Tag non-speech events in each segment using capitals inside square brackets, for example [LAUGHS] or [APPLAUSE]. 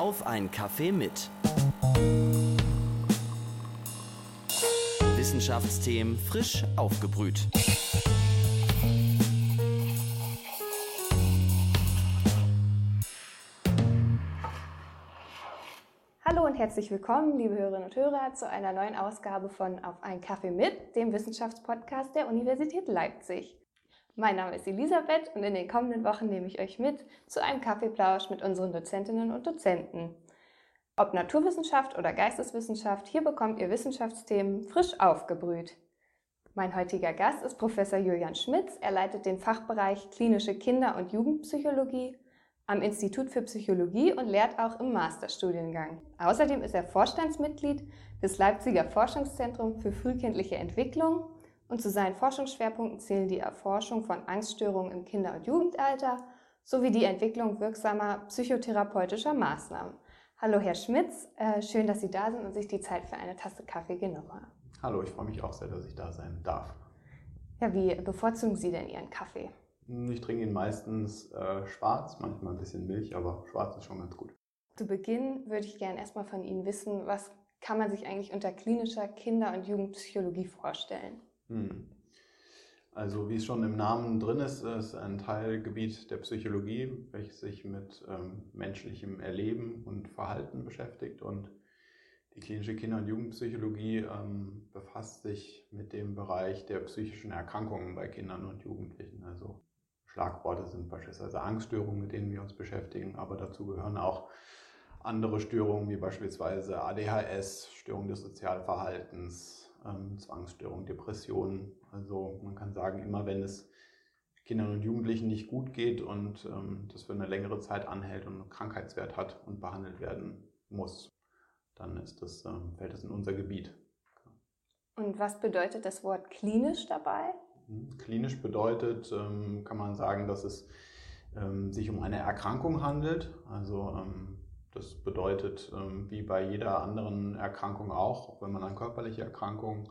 Auf ein Kaffee mit. Wissenschaftsthemen frisch aufgebrüht. Hallo und herzlich willkommen, liebe Hörerinnen und Hörer, zu einer neuen Ausgabe von Auf ein Kaffee mit, dem Wissenschaftspodcast der Universität Leipzig. Mein Name ist Elisabeth und in den kommenden Wochen nehme ich euch mit zu einem Kaffeeplausch mit unseren Dozentinnen und Dozenten. Ob Naturwissenschaft oder Geisteswissenschaft, hier bekommt ihr Wissenschaftsthemen frisch aufgebrüht. Mein heutiger Gast ist Professor Julian Schmitz. Er leitet den Fachbereich klinische Kinder- und Jugendpsychologie am Institut für Psychologie und lehrt auch im Masterstudiengang. Außerdem ist er Vorstandsmitglied des Leipziger Forschungszentrums für frühkindliche Entwicklung und zu seinen Forschungsschwerpunkten zählen die Erforschung von Angststörungen im Kinder- und Jugendalter sowie die Entwicklung wirksamer psychotherapeutischer Maßnahmen. Hallo Herr Schmitz, äh, schön, dass Sie da sind und sich die Zeit für eine Tasse Kaffee genommen haben. Hallo, ich freue mich auch sehr, dass ich da sein darf. Ja, wie bevorzugen Sie denn Ihren Kaffee? Ich trinke ihn meistens äh, schwarz, manchmal ein bisschen Milch, aber schwarz ist schon ganz gut. Zu Beginn würde ich gerne erstmal von Ihnen wissen, was kann man sich eigentlich unter klinischer Kinder- und Jugendpsychologie vorstellen? Hm. Also wie es schon im Namen drin ist, ist ein Teilgebiet der Psychologie, welches sich mit ähm, menschlichem Erleben und Verhalten beschäftigt. Und die klinische Kinder- und Jugendpsychologie ähm, befasst sich mit dem Bereich der psychischen Erkrankungen bei Kindern und Jugendlichen. Also Schlagworte sind beispielsweise Angststörungen, mit denen wir uns beschäftigen, aber dazu gehören auch andere Störungen wie beispielsweise ADHS, Störungen des Sozialverhaltens, ähm, Zwangsstörungen, Depressionen. Also man kann sagen, immer wenn es Kindern und Jugendlichen nicht gut geht und ähm, das für eine längere Zeit anhält und einen Krankheitswert hat und behandelt werden muss, dann ist das, ähm, fällt das in unser Gebiet. Und was bedeutet das Wort klinisch dabei? Hm, klinisch bedeutet, ähm, kann man sagen, dass es ähm, sich um eine Erkrankung handelt. Also ähm, das bedeutet, ähm, wie bei jeder anderen Erkrankung auch, wenn man an körperliche Erkrankungen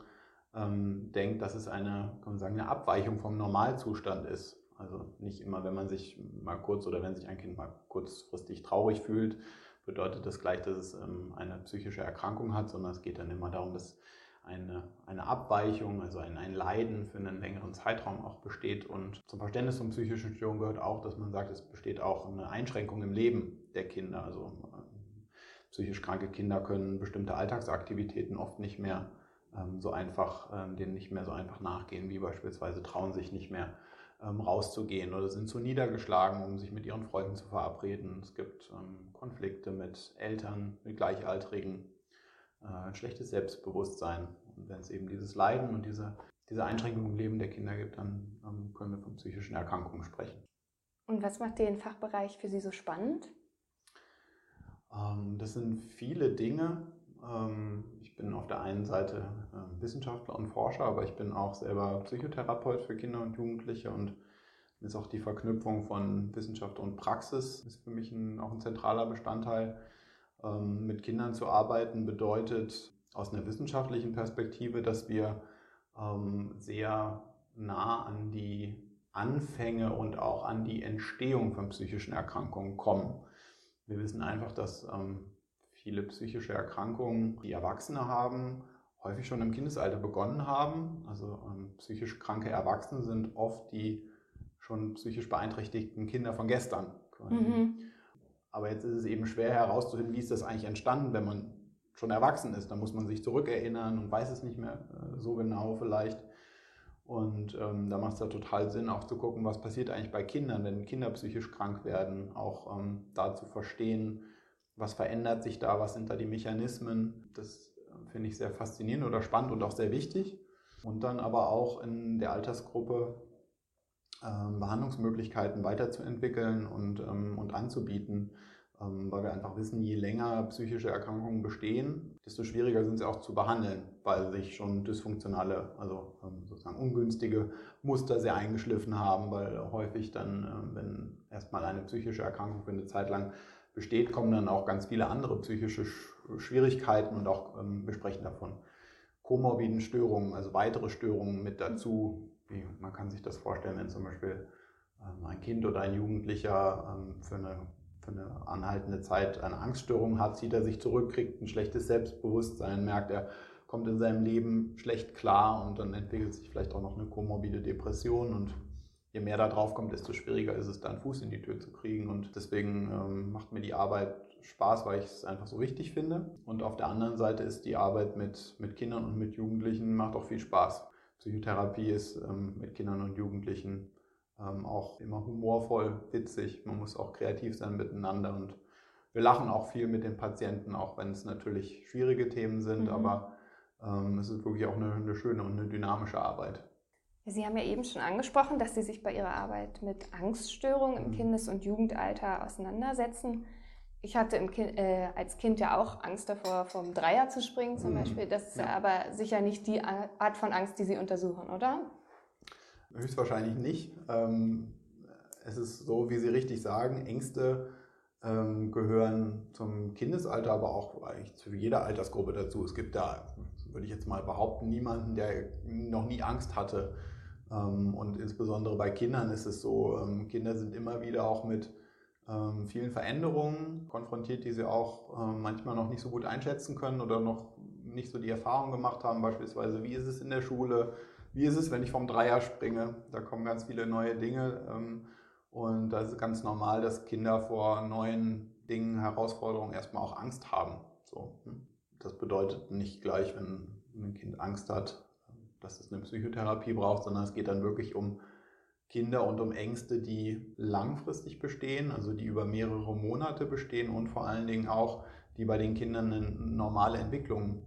ähm, denkt, dass es eine, kann man sagen, eine Abweichung vom Normalzustand ist. Also nicht immer, wenn man sich mal kurz oder wenn sich ein Kind mal kurzfristig traurig fühlt, bedeutet das gleich, dass es ähm, eine psychische Erkrankung hat, sondern es geht dann immer darum, dass eine, eine Abweichung, also ein, ein Leiden für einen längeren Zeitraum auch besteht. Und zum Verständnis von psychischen Störungen gehört auch, dass man sagt, es besteht auch eine Einschränkung im Leben der Kinder. Also psychisch kranke Kinder können bestimmte Alltagsaktivitäten oft nicht mehr ähm, so einfach, ähm, denen nicht mehr so einfach nachgehen, wie beispielsweise trauen sich nicht mehr ähm, rauszugehen oder sind zu niedergeschlagen, um sich mit ihren Freunden zu verabreden. Es gibt ähm, Konflikte mit Eltern, mit Gleichaltrigen, äh, ein schlechtes Selbstbewusstsein. Und wenn es eben dieses Leiden und diese, diese Einschränkung im Leben der Kinder gibt, dann ähm, können wir von psychischen Erkrankungen sprechen. Und was macht den Fachbereich für Sie so spannend? Ähm, das sind viele Dinge. Ähm, ich bin auf der einen Seite ähm, Wissenschaftler und Forscher, aber ich bin auch selber Psychotherapeut für Kinder und Jugendliche und ist auch die Verknüpfung von Wissenschaft und Praxis ist für mich ein, auch ein zentraler Bestandteil. Mit Kindern zu arbeiten bedeutet aus einer wissenschaftlichen Perspektive, dass wir sehr nah an die Anfänge und auch an die Entstehung von psychischen Erkrankungen kommen. Wir wissen einfach, dass ähm, viele psychische Erkrankungen, die Erwachsene haben, häufig schon im Kindesalter begonnen haben. Also ähm, psychisch kranke Erwachsene sind oft die schon psychisch beeinträchtigten Kinder von gestern. Mhm. Aber jetzt ist es eben schwer herauszufinden, wie ist das eigentlich entstanden, wenn man schon erwachsen ist. Da muss man sich zurückerinnern und weiß es nicht mehr äh, so genau vielleicht. Und ähm, da macht es ja total Sinn, auch zu gucken, was passiert eigentlich bei Kindern, wenn Kinder psychisch krank werden, auch ähm, da zu verstehen, was verändert sich da, was sind da die Mechanismen. Das äh, finde ich sehr faszinierend oder spannend und auch sehr wichtig. Und dann aber auch in der Altersgruppe Behandlungsmöglichkeiten weiterzuentwickeln und, ähm, und anzubieten. Ähm, weil wir einfach wissen, je länger psychische Erkrankungen bestehen, desto schwieriger sind sie auch zu behandeln, weil sich schon dysfunktionale, also ähm, sozusagen ungünstige Muster sehr eingeschliffen haben, weil häufig dann, ähm, wenn erstmal eine psychische Erkrankung für eine Zeit lang besteht, kommen dann auch ganz viele andere psychische Schwierigkeiten und auch wir sprechen davon komorbiden Störungen, also weitere Störungen mit dazu. Man kann sich das vorstellen, wenn zum Beispiel ein Kind oder ein Jugendlicher für eine für eine anhaltende Zeit eine Angststörung hat, zieht er sich zurück, kriegt ein schlechtes Selbstbewusstsein, merkt, er kommt in seinem Leben schlecht klar und dann entwickelt sich vielleicht auch noch eine komorbide Depression und je mehr da drauf kommt, desto schwieriger ist es dann Fuß in die Tür zu kriegen und deswegen ähm, macht mir die Arbeit Spaß, weil ich es einfach so wichtig finde und auf der anderen Seite ist die Arbeit mit, mit Kindern und mit Jugendlichen macht auch viel Spaß. Psychotherapie ist ähm, mit Kindern und Jugendlichen ähm, auch immer humorvoll, witzig. Man muss auch kreativ sein miteinander und wir lachen auch viel mit den Patienten, auch wenn es natürlich schwierige Themen sind, mhm. aber ähm, es ist wirklich auch eine, eine schöne und eine dynamische Arbeit. Sie haben ja eben schon angesprochen, dass Sie sich bei Ihrer Arbeit mit Angststörungen im mhm. Kindes- und Jugendalter auseinandersetzen. Ich hatte kind, äh, als Kind ja auch Angst davor, vom Dreier zu springen zum mhm. Beispiel. Das ist ja. aber sicher nicht die Art von Angst, die Sie untersuchen, oder? Höchstwahrscheinlich nicht. Ähm, es ist so, wie Sie richtig sagen, Ängste ähm, gehören zum Kindesalter, aber auch eigentlich zu jeder Altersgruppe dazu. Es gibt da, würde ich jetzt mal behaupten, niemanden, der noch nie Angst hatte. Ähm, und insbesondere bei Kindern ist es so, Kinder sind immer wieder auch mit vielen Veränderungen konfrontiert, die sie auch manchmal noch nicht so gut einschätzen können oder noch nicht so die Erfahrung gemacht haben. Beispielsweise, wie ist es in der Schule? wie ist es, wenn ich vom Dreier springe? Da kommen ganz viele neue Dinge. Ähm, und da ist ganz normal, dass Kinder vor neuen Dingen, Herausforderungen erstmal auch Angst haben. So, hm. das bedeutet nicht gleich, wenn ein Kind Angst hat, dass es eine Psychotherapie braucht, sondern es geht dann wirklich um Kinder und um Ängste, die langfristig bestehen, also die über mehrere Monate bestehen und vor allen Dingen auch, die bei den Kindern eine normale Entwicklung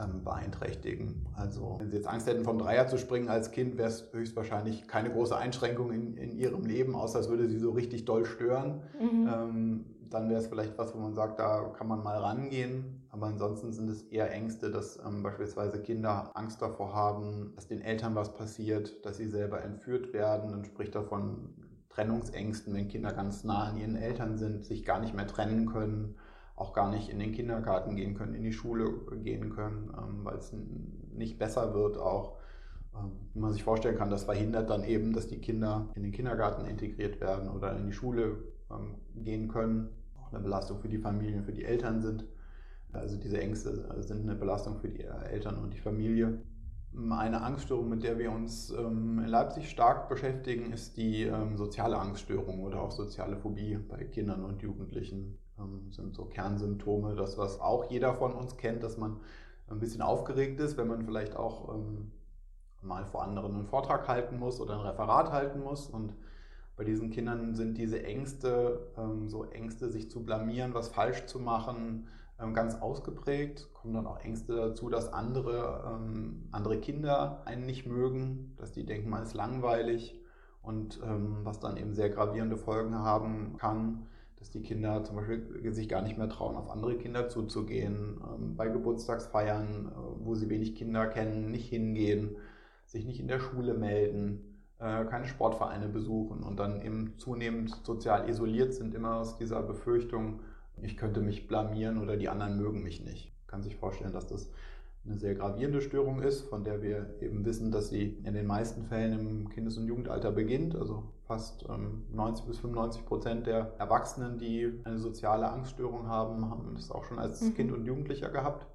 ähm, beeinträchtigen. Also wenn Sie jetzt Angst hätten, vom Dreier zu springen als Kind, wäre es höchstwahrscheinlich keine große Einschränkung in, in Ihrem Leben, außer es würde Sie so richtig doll stören. Mhm. Ähm, dann wäre es vielleicht was, wo man sagt, da kann man mal rangehen. Aber ansonsten sind es eher Ängste, dass ähm, beispielsweise Kinder Angst davor haben, dass den Eltern was passiert, dass sie selber entführt werden. Dann spricht er von Trennungsängsten, wenn Kinder ganz nah an ihren Eltern sind, sich gar nicht mehr trennen können auch gar nicht in den Kindergarten gehen können, in die Schule gehen können, ähm, weil es nicht besser wird auch. Ähm, wie man sich vorstellen kann, das verhindert dann eben, dass die Kinder in den Kindergarten integriert werden oder in die Schule ähm, gehen können. Auch eine Belastung für die Familien, für die Eltern sind. Also diese Ängste sind eine Belastung für die Eltern und die Familie. Eine Angststörung, mit der wir uns in Leipzig stark beschäftigen, ist die soziale Angststörung oder auch soziale Phobie bei Kindern und Jugendlichen ähm, sind so Kernsymptome, das, was auch jeder von uns kennt, dass man ein bisschen aufgeregt ist, wenn man vielleicht auch ähm, mal vor anderen einen Vortrag halten muss oder ein Referat halten muss. Und bei diesen Kindern sind diese Ängste, ähm, so Ängste, sich zu blamieren, was falsch zu machen, ähm, ganz ausgeprägt. Kommen dann auch Ängste dazu, dass andere, ähm, andere Kinder einen nicht mögen, dass die denken, man ist langweilig und ähm, was dann eben sehr gravierende Folgen haben kann dass die Kinder zum Beispiel sich gar nicht mehr trauen, auf andere Kinder zuzugehen, ähm, bei Geburtstagsfeiern, äh, wo sie wenig Kinder kennen, nicht hingehen, sich nicht in der Schule melden, äh, keine Sportvereine besuchen und dann eben zunehmend sozial isoliert sind, immer aus dieser Befürchtung, ich könnte mich blamieren oder die anderen mögen mich nicht. Man kann sich vorstellen, dass das eine sehr gravierende Störung ist, von der wir eben wissen, dass sie in den meisten Fällen im Kindes- und Jugendalter beginnt. Also fast 90 ähm, bis 95 Prozent der Erwachsenen, die eine soziale Angststörung haben, haben das auch schon als mhm. Kind und Jugendlicher gehabt.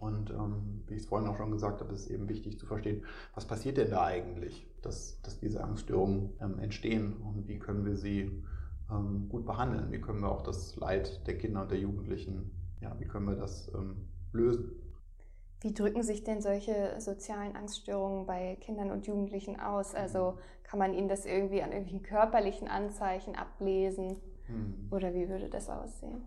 Und ähm, wie ich es vorhin auch schon gesagt habe, ist es eben wichtig zu verstehen, was passiert denn da eigentlich, dass, dass diese Angststörungen ähm, entstehen und wie können wir sie ähm, gut behandeln, wie können wir auch das Leid der Kinder und der Jugendlichen, ja, wie können wir das ähm, lösen. Wie drücken sich denn solche sozialen Angststörungen bei Kindern und Jugendlichen aus? Also kann man ihnen das irgendwie an irgendwelchen körperlichen Anzeichen ablesen? Hm. Oder wie würde das aussehen?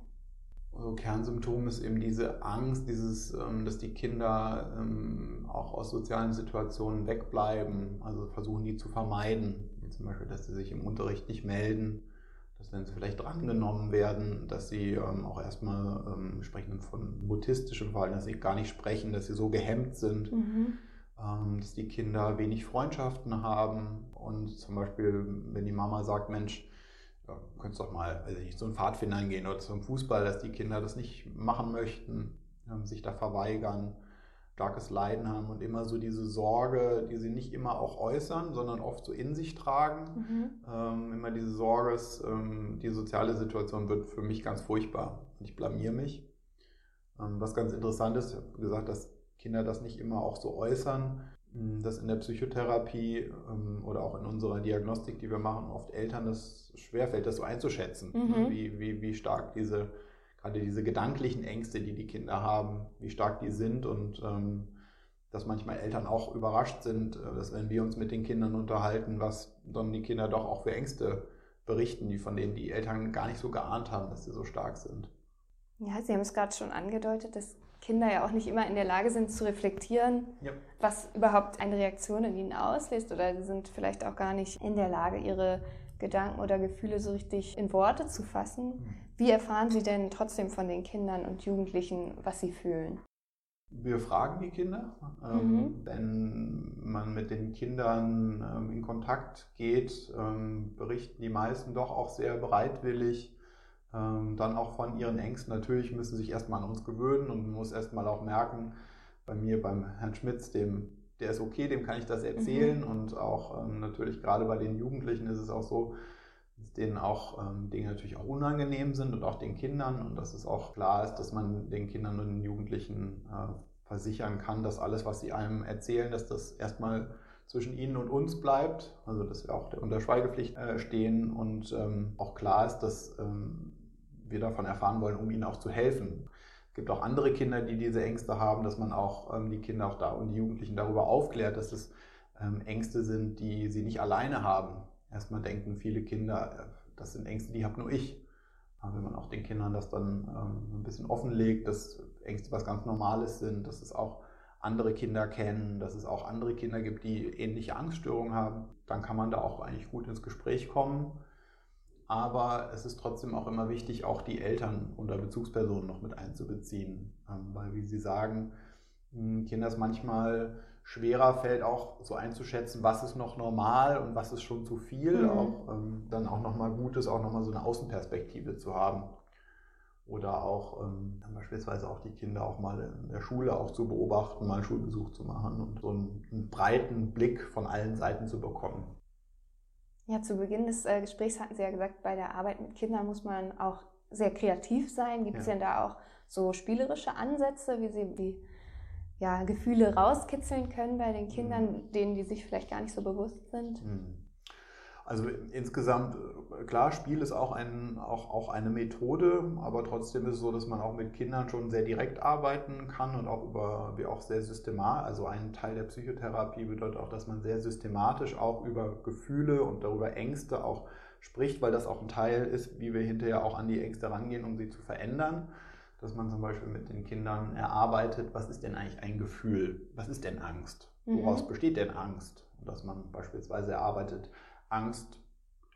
Also Kernsymptom ist eben diese Angst, dieses, ähm, dass die Kinder ähm, auch aus sozialen Situationen wegbleiben, also versuchen die zu vermeiden. Wie zum Beispiel, dass sie sich im Unterricht nicht melden wenn sie vielleicht drangenommen werden, dass sie ähm, auch erstmal ähm, sprechen von mutistischem Verhalten, dass sie gar nicht sprechen, dass sie so gehemmt sind, mhm. ähm, dass die Kinder wenig Freundschaften haben und zum Beispiel, wenn die Mama sagt, Mensch, ja, du könntest doch mal ich nicht, zu einem Pfadfindern gehen oder zum Fußball, dass die Kinder das nicht machen möchten, ähm, sich da verweigern. Starkes Leiden haben und immer so diese Sorge, die sie nicht immer auch äußern, sondern oft so in sich tragen. Mhm. Ähm, immer diese Sorge, ist, ähm, die soziale Situation wird für mich ganz furchtbar und ich blamier mich. Ähm, was ganz interessant ist, ich habe gesagt, dass Kinder das nicht immer auch so äußern, hm, dass in der Psychotherapie ähm, oder auch in unserer Diagnostik, die wir machen, oft Eltern das schwerfällt, das so einzuschätzen, mhm. wie, wie, wie stark diese gerade diese gedanklichen Ängste, die die Kinder haben, wie stark die sind und ähm, dass manchmal Eltern auch überrascht sind, äh, dass wenn wir uns mit den Kindern unterhalten, was dann die Kinder doch auch für Ängste berichten, die von denen die Eltern gar nicht so geahnt haben, dass sie so stark sind. Ja, Sie haben es gerade schon angedeutet, dass Kinder ja auch nicht immer in der Lage sind zu reflektieren, ja. was überhaupt eine Reaktion in ihnen auslöst oder sie sind vielleicht auch gar nicht in der Lage, ihre Gedanken oder Gefühle so richtig in Worte zu fassen. Mhm. Wie erfahren Sie denn trotzdem von den Kindern und Jugendlichen, was sie fühlen? Wir fragen die Kinder. Ähm, mhm. wenn man mit den Kindern ähm, in Kontakt geht, ähm, berichten die meisten doch auch sehr bereitwillig, dann auch von ihren Ängsten. Natürlich müssen sie sich erstmal an uns gewöhnen und man muss erstmal auch merken, bei mir, beim Herrn Schmitz, dem der ist okay, dem kann ich das erzählen. Mhm. Und auch natürlich gerade bei den Jugendlichen ist es auch so, denen auch ähm, Dinge natürlich auch unangenehm sind und auch den Kindern. Und dass es auch klar ist, dass man den Kindern und den Jugendlichen äh, versichern kann, dass alles, was sie einem erzählen, dass das erstmal zwischen ihnen und uns bleibt. Also dass wir auch unter Schweigepflicht äh, stehen und ähm, auch klar ist, dass ähm, wir davon erfahren wollen, um ihnen auch zu helfen. Es gibt auch andere Kinder, die diese Ängste haben, dass man auch ähm, die Kinder auch da und die Jugendlichen darüber aufklärt, dass es ähm, Ängste sind, die sie nicht alleine haben. Erstmal denken viele Kinder, äh, das sind Ängste, die habe nur ich. Aber wenn man auch den Kindern das dann ähm, ein bisschen offenlegt, dass Ängste was ganz Normales sind, dass es auch andere Kinder kennen, dass es auch andere Kinder gibt, die ähnliche Angststörungen haben, dann kann man da auch eigentlich gut ins Gespräch kommen aber es ist trotzdem auch immer wichtig, auch die Eltern oder Bezugspersonen noch mit einzubeziehen, ähm, weil, wie Sie sagen, hm, Kindern es manchmal schwerer fällt, auch so einzuschätzen, was ist noch normal und was ist schon zu viel, mhm. auch ähm, dann auch nochmal gut ist, auch nochmal so eine Außenperspektive zu haben. Oder auch ähm, beispielsweise auch die Kinder auch mal in der Schule auch zu beobachten, mal einen Schulbesuch zu machen und so einen, einen breiten Blick von allen Seiten zu bekommen. Ja, zu Beginn des äh, Gesprächs hatten Sie ja gesagt, bei der Arbeit mit Kindern muss man auch sehr kreativ sein. Gibt es ja. denn da auch so spielerische Ansätze, wie Sie die ja, Gefühle rauskitzeln können bei den Kindern, mhm. denen die sich vielleicht gar nicht so bewusst sind? Mhm. Also insgesamt, äh, klar, Spiel ist auch, ein, auch, auch eine Methode, aber trotzdem ist es so, dass man auch mit Kindern schon sehr direkt arbeiten kann und auch über, wie auch sehr systematisch, also ein Teil der Psychotherapie bedeutet auch, dass man sehr systematisch auch über Gefühle und darüber Ängste auch spricht, weil das auch ein Teil ist, wie wir hinterher auch an die Ängste rangehen, um sie zu verändern. Dass man zum Beispiel mit den Kindern erarbeitet, was ist denn eigentlich ein Gefühl? Was ist denn Angst? Woraus mhm. besteht denn Angst? Und dass man beispielsweise erarbeitet, Angst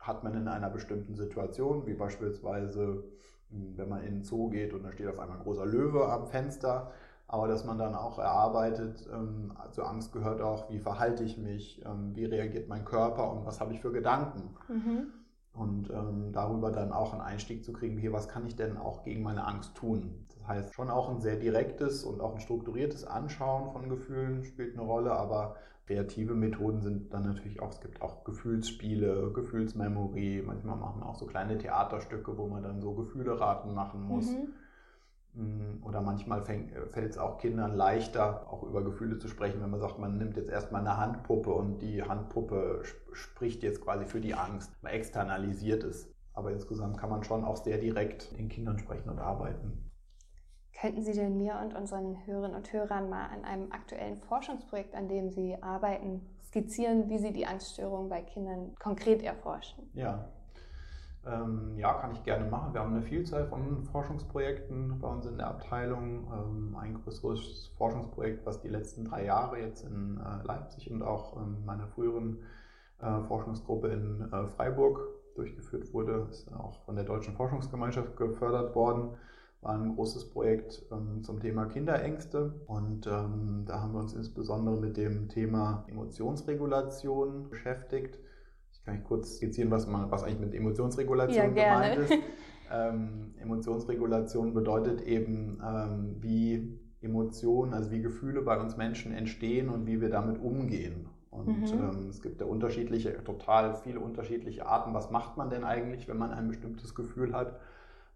hat man in einer bestimmten Situation, wie beispielsweise, hm, wenn man in den Zoo geht und da steht auf einmal ein großer Löwe am Fenster, aber dass man dann auch erarbeitet, ähm, zur Angst gehört auch, wie verhalte ich mich, ähm, wie reagiert mein Körper und was habe ich für Gedanken. Mhm. Und ähm, darüber dann auch einen Einstieg zu kriegen, hier, was kann ich denn auch gegen meine Angst tun? Das heißt, schon auch ein sehr direktes und auch ein strukturiertes Anschauen von Gefühlen spielt eine Rolle, aber kreative Methoden sind dann natürlich auch, es gibt auch Gefühlsspiele, Gefühlsmemory, manchmal machen wir auch so kleine Theaterstücke, wo man dann so Gefühleraten machen muss. Mhm. Mm, oder manchmal fällt es auch Kindern leichter, auch über Gefühle zu sprechen, wenn man sagt, man nimmt jetzt erstmal eine Handpuppe und die Handpuppe spricht jetzt quasi für die Angst, man externalisiert es. Aber insgesamt kann man schon auch sehr direkt den Kindern sprechen und arbeiten. Könnten Sie denn mir und unseren Hörerinnen und Hörern mal an einem aktuellen Forschungsprojekt, an dem Sie arbeiten, skizzieren, wie Sie die Angststörung bei Kindern konkret erforschen? Ja. Ähm, ja, kann ich gerne machen. Wir haben eine Vielzahl von Forschungsprojekten bei uns in der Abteilung. Ähm, ein größeres Forschungsprojekt, was die letzten drei Jahre jetzt in äh, Leipzig und auch in meiner früheren äh, Forschungsgruppe in äh, Freiburg durchgeführt wurde, ist auch von der Deutschen Forschungsgemeinschaft gefördert worden war ein großes Projekt ähm, zum Thema Kinderängste. Und ähm, da haben wir uns insbesondere mit dem Thema Emotionsregulation beschäftigt. Kann mich kurz skizzieren, was, man, was eigentlich mit Emotionsregulation ja, gemeint ist. [LAUGHS] Ähm, Emotionsregulation bedeutet eben, ähm, wie Emotionen, also wie Gefühle bei uns Menschen entstehen und wie wir damit umgehen. Und mhm. ähm, es gibt ja unterschiedliche, total viele unterschiedliche Arten. Was macht man denn eigentlich, wenn man ein bestimmtes Gefühl hat?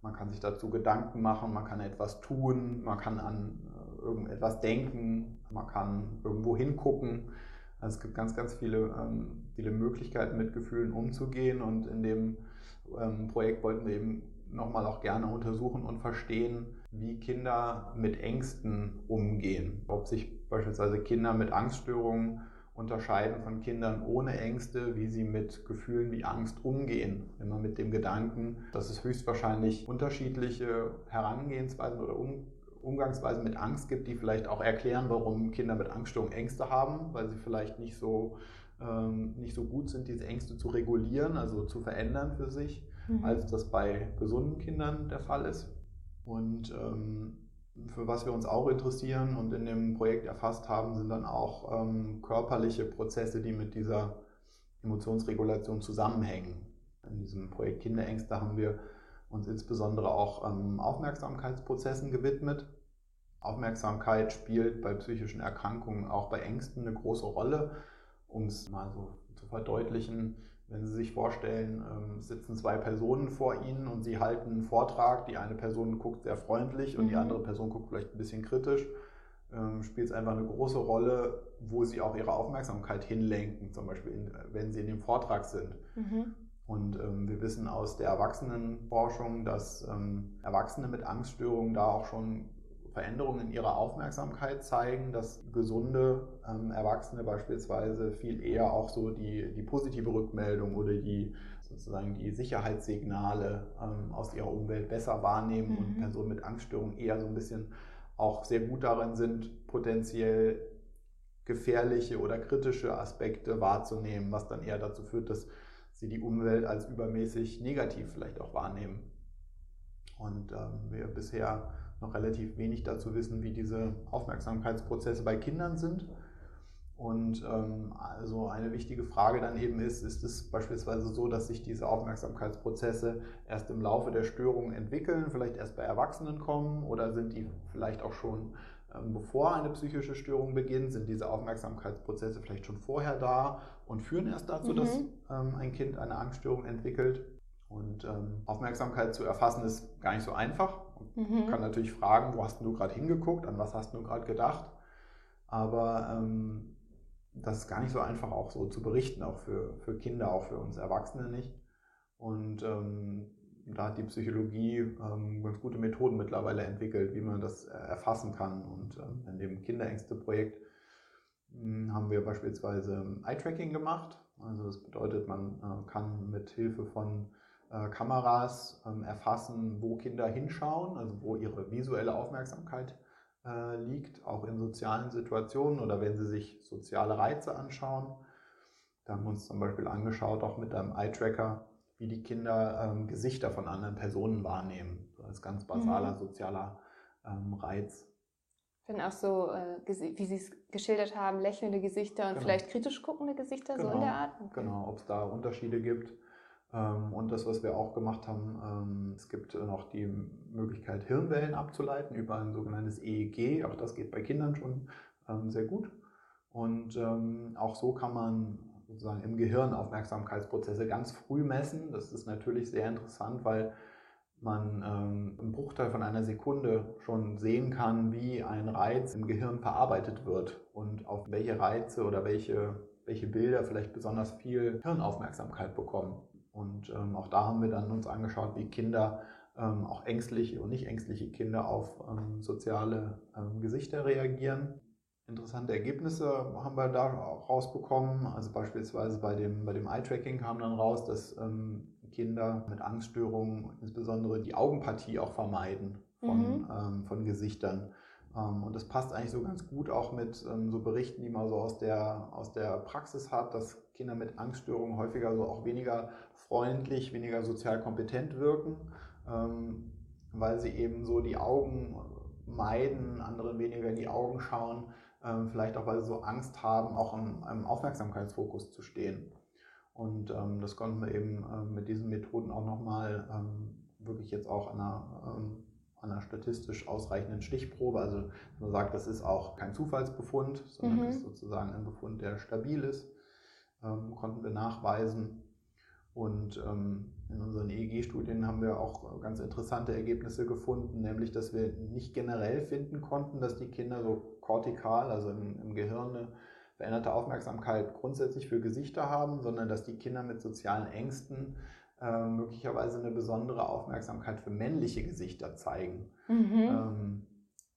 Man kann sich dazu Gedanken machen, man kann etwas tun, man kann an äh, irgendetwas denken, man kann irgendwo hingucken. Also es gibt ganz, ganz viele, ähm, viele Möglichkeiten, mit Gefühlen umzugehen. Und in dem ähm, Projekt wollten wir eben nochmal auch gerne untersuchen und verstehen, wie Kinder mit Ängsten umgehen. Ob sich beispielsweise Kinder mit Angststörungen unterscheiden von Kindern ohne Ängste, wie sie mit Gefühlen wie Angst umgehen. Immer mit dem Gedanken, dass es höchstwahrscheinlich unterschiedliche Herangehensweisen oder um Umgangsweisen mit Angst gibt, die vielleicht auch erklären, warum Kinder mit Angststörungen Ängste haben, weil sie vielleicht nicht so, ähm, nicht so gut sind, diese Ängste zu regulieren, also zu verändern für sich mhm. als das bei gesunden Kindern der Fall ist. Und ähm, für was wir uns auch interessieren und in dem Projekt erfasst haben, sind dann auch ähm, körperliche Prozesse, die mit dieser Emotionsregulation zusammenhängen. In diesem Projekt Kinderängste haben wir uns insbesondere auch ähm, Aufmerksamkeitsprozessen gewidmet. Aufmerksamkeit spielt bei psychischen Erkrankungen, auch bei Ängsten eine große Rolle. Um es mal so zu verdeutlichen, wenn Sie sich vorstellen, ähm, sitzen zwei Personen vor Ihnen und Sie halten einen Vortrag. Die eine Person guckt sehr freundlich und mhm. die andere Person guckt vielleicht ein bisschen kritisch. Ähm, spielt es einfach eine große Rolle, wo Sie auch Ihre Aufmerksamkeit hinlenken, zum Beispiel in, wenn Sie in dem Vortrag sind. Mhm. Und ähm, wir wissen aus der Erwachsenenforschung, dass ähm, Erwachsene mit Angststörungen da auch schon Veränderungen in ihrer Aufmerksamkeit zeigen, dass gesunde ähm, Erwachsene beispielsweise viel eher auch so die, die positive Rückmeldung oder die sozusagen die Sicherheitssignale ähm, aus ihrer Umwelt besser wahrnehmen mhm. und Personen mit Angststörungen eher so ein bisschen auch sehr gut darin sind, potenziell gefährliche oder kritische Aspekte wahrzunehmen, was dann eher dazu führt, dass sie die Umwelt als übermäßig negativ vielleicht auch wahrnehmen. Und ähm, wir bisher noch relativ wenig dazu wissen, wie diese Aufmerksamkeitsprozesse bei Kindern sind. Und ähm, also eine wichtige Frage dann eben ist, ist es beispielsweise so, dass sich diese Aufmerksamkeitsprozesse erst im Laufe der Störung entwickeln, vielleicht erst bei Erwachsenen kommen oder sind die vielleicht auch schon ähm, bevor eine psychische Störung beginnt, sind diese Aufmerksamkeitsprozesse vielleicht schon vorher da und führen erst dazu, mhm. dass ähm, ein Kind eine Angststörung entwickelt. Und ähm, Aufmerksamkeit zu erfassen ist gar nicht so einfach. Man mhm. kann natürlich fragen, wo hast du gerade hingeguckt, an was hast du gerade gedacht. Aber ähm, das ist gar nicht so einfach auch so zu berichten, auch für, für Kinder, auch für uns Erwachsene nicht. Und ähm, da hat die Psychologie ähm, ganz gute Methoden mittlerweile entwickelt, wie man das äh, erfassen kann. Und ähm, in dem Kinderängste-Projekt hm, haben wir beispielsweise Eye-Tracking gemacht. Also das bedeutet, man äh, kann mit Hilfe von äh, Kameras ähm, erfassen, wo Kinder hinschauen, also wo ihre visuelle Aufmerksamkeit äh, liegt, auch in sozialen Situationen oder wenn sie sich soziale Reize anschauen. Da haben wir uns zum Beispiel angeschaut, auch mit einem Eye-Tracker, wie die Kinder ähm, Gesichter von anderen Personen wahrnehmen. Das ist ganz basaler mhm. sozialer ähm, Reiz. Wenn auch so, äh, wie Sie es geschildert haben, lächelnde Gesichter und genau. vielleicht kritisch guckende Gesichter, genau. so in der Art? Okay. Genau, ob es da Unterschiede gibt. Ähm, und das, was wir auch gemacht haben, ähm, es gibt noch die Möglichkeit, Hirnwellen abzuleiten über ein sogenanntes EEG. Auch das geht bei Kindern schon ähm, sehr gut. Und auch so kann man sozusagen im Gehirn Aufmerksamkeitsprozesse ganz früh messen. Das ist natürlich sehr interessant, weil man im Bruchteil von einer Sekunde schon sehen kann, wie ein Reiz im Gehirn verarbeitet wird und auf welche Reize oder welche, welche Bilder vielleicht besonders viel Hirnaufmerksamkeit bekommen. Und ähm, auch da haben wir dann uns angeschaut, wie Kinder, ähm, auch ängstliche und nicht ängstliche Kinder auf ähm, soziale ähm, Gesichter reagieren. Interessante Ergebnisse haben wir da rausbekommen. Also beispielsweise bei dem, bei dem Eye-Tracking kam dann raus, dass ähm, Kinder mit Angststörungen insbesondere die Augenpartie auch vermeiden von, mhm. ähm, von Gesichtern. Und das passt eigentlich so ganz gut auch mit so Berichten, die man so aus der, aus der Praxis hat, dass Kinder mit Angststörungen häufiger so auch weniger freundlich, weniger sozial kompetent wirken, ähm, weil sie eben so die Augen meiden, anderen weniger in die Augen schauen, vielleicht auch weil sie so Angst haben, auch im, im Aufmerksamkeitsfokus zu stehen. Und ähm, das konnten wir eben ähm, mit diesen Methoden auch nochmal ähm, wirklich jetzt auch an einer, an einer statistisch ausreichenden Stichprobe. Also man sagt, das ist auch kein Zufallsbefund, sondern mhm. ist sozusagen ein Befund, der stabil ist, ähm, konnten wir nachweisen. Und ähm, in unseren EEG-Studien haben wir auch ganz interessante Ergebnisse gefunden, nämlich dass wir nicht generell finden konnten, dass die Kinder so kortikal, also im, im Gehirn, eine veränderte Aufmerksamkeit grundsätzlich für Gesichter haben, sondern dass die Kinder mit sozialen Ängsten äh, möglicherweise eine besondere Aufmerksamkeit für männliche Gesichter zeigen. Mhm. Ähm,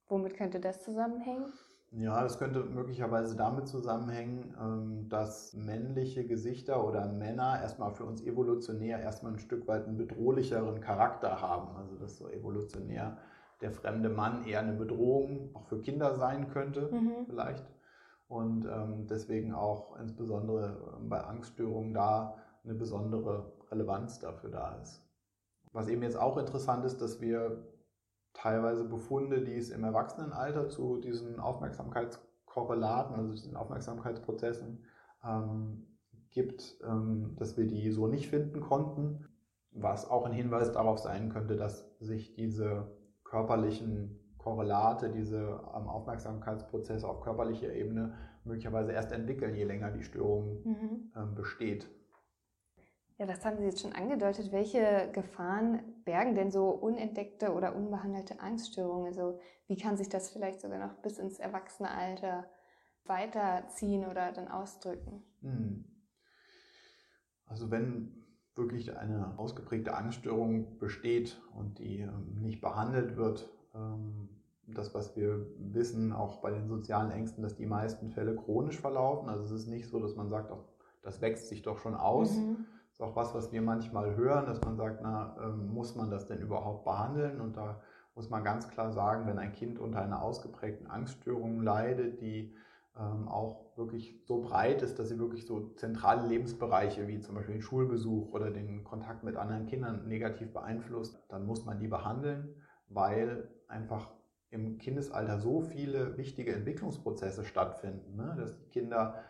Womit könnte das zusammenhängen? Ja, das könnte möglicherweise damit zusammenhängen, ähm, dass männliche Gesichter oder Männer erstmal für uns evolutionär erstmal ein Stück weit einen bedrohlicheren Charakter haben. Also dass so evolutionär der fremde Mann eher eine Bedrohung auch für Kinder sein könnte, mhm. vielleicht. Und ähm, deswegen auch insbesondere bei Angststörungen da eine besondere Relevanz dafür da ist. Was eben jetzt auch interessant ist, dass wir teilweise Befunde, die es im Erwachsenenalter zu diesen Aufmerksamkeitskorrelaten, also diesen Aufmerksamkeitsprozessen ähm, gibt, ähm, dass wir die so nicht finden konnten, was auch ein Hinweis darauf sein könnte, dass sich diese körperlichen Korrelate, diese ähm, Aufmerksamkeitsprozesse auf körperlicher Ebene möglicherweise erst entwickeln, je länger die Störung mhm. ähm, besteht. Ja, das haben Sie jetzt schon angedeutet. Welche Gefahren bergen denn so unentdeckte oder unbehandelte Angststörungen? Also wie kann sich das vielleicht sogar noch bis ins Erwachsenealter weiterziehen oder dann ausdrücken? Hm. Also wenn wirklich eine ausgeprägte Angststörung besteht und die ähm, nicht behandelt wird, ähm, das, was wir wissen, auch bei den sozialen Ängsten, dass die meisten Fälle chronisch verlaufen. Also es ist nicht so, dass man sagt, das wächst sich doch schon aus. Mhm ist auch was, was wir manchmal hören, dass man sagt, na, ähm, muss man das denn überhaupt behandeln? Und da muss man ganz klar sagen, wenn ein Kind unter einer ausgeprägten Angststörung leidet, die ähm, auch wirklich so breit ist, dass sie wirklich so zentrale Lebensbereiche wie zum Beispiel den Schulbesuch oder den Kontakt mit anderen Kindern negativ beeinflusst, dann muss man die behandeln, weil einfach im Kindesalter so viele wichtige Entwicklungsprozesse stattfinden, ne? dass die Kinder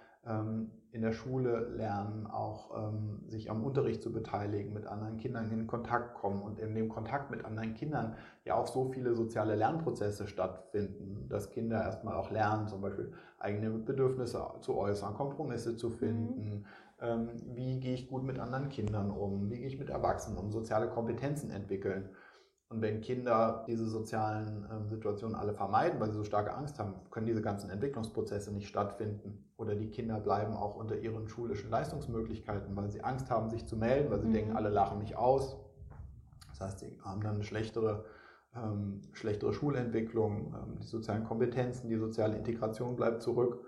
in der Schule lernen, auch ähm, sich am Unterricht zu beteiligen, mit anderen Kindern in Kontakt kommen und in dem Kontakt mit anderen Kindern ja auch so viele soziale Lernprozesse stattfinden, dass Kinder erstmal auch lernen, zum Beispiel eigene Bedürfnisse zu äußern, Kompromisse zu finden, mhm. ähm, wie gehe ich gut mit anderen Kindern um, wie gehe ich mit Erwachsenen um, soziale Kompetenzen entwickeln. Und wenn Kinder diese sozialen ähm, Situationen alle vermeiden, weil sie so starke Angst haben, können diese ganzen Entwicklungsprozesse nicht stattfinden. Oder die Kinder bleiben auch unter ihren schulischen Leistungsmöglichkeiten, weil sie Angst haben, sich zu melden, weil sie mhm. denken, alle lachen mich aus. Das heißt, sie haben dann eine schlechtere, ähm, schlechtere Schulentwicklung, ähm, die sozialen Kompetenzen, die soziale Integration bleibt zurück.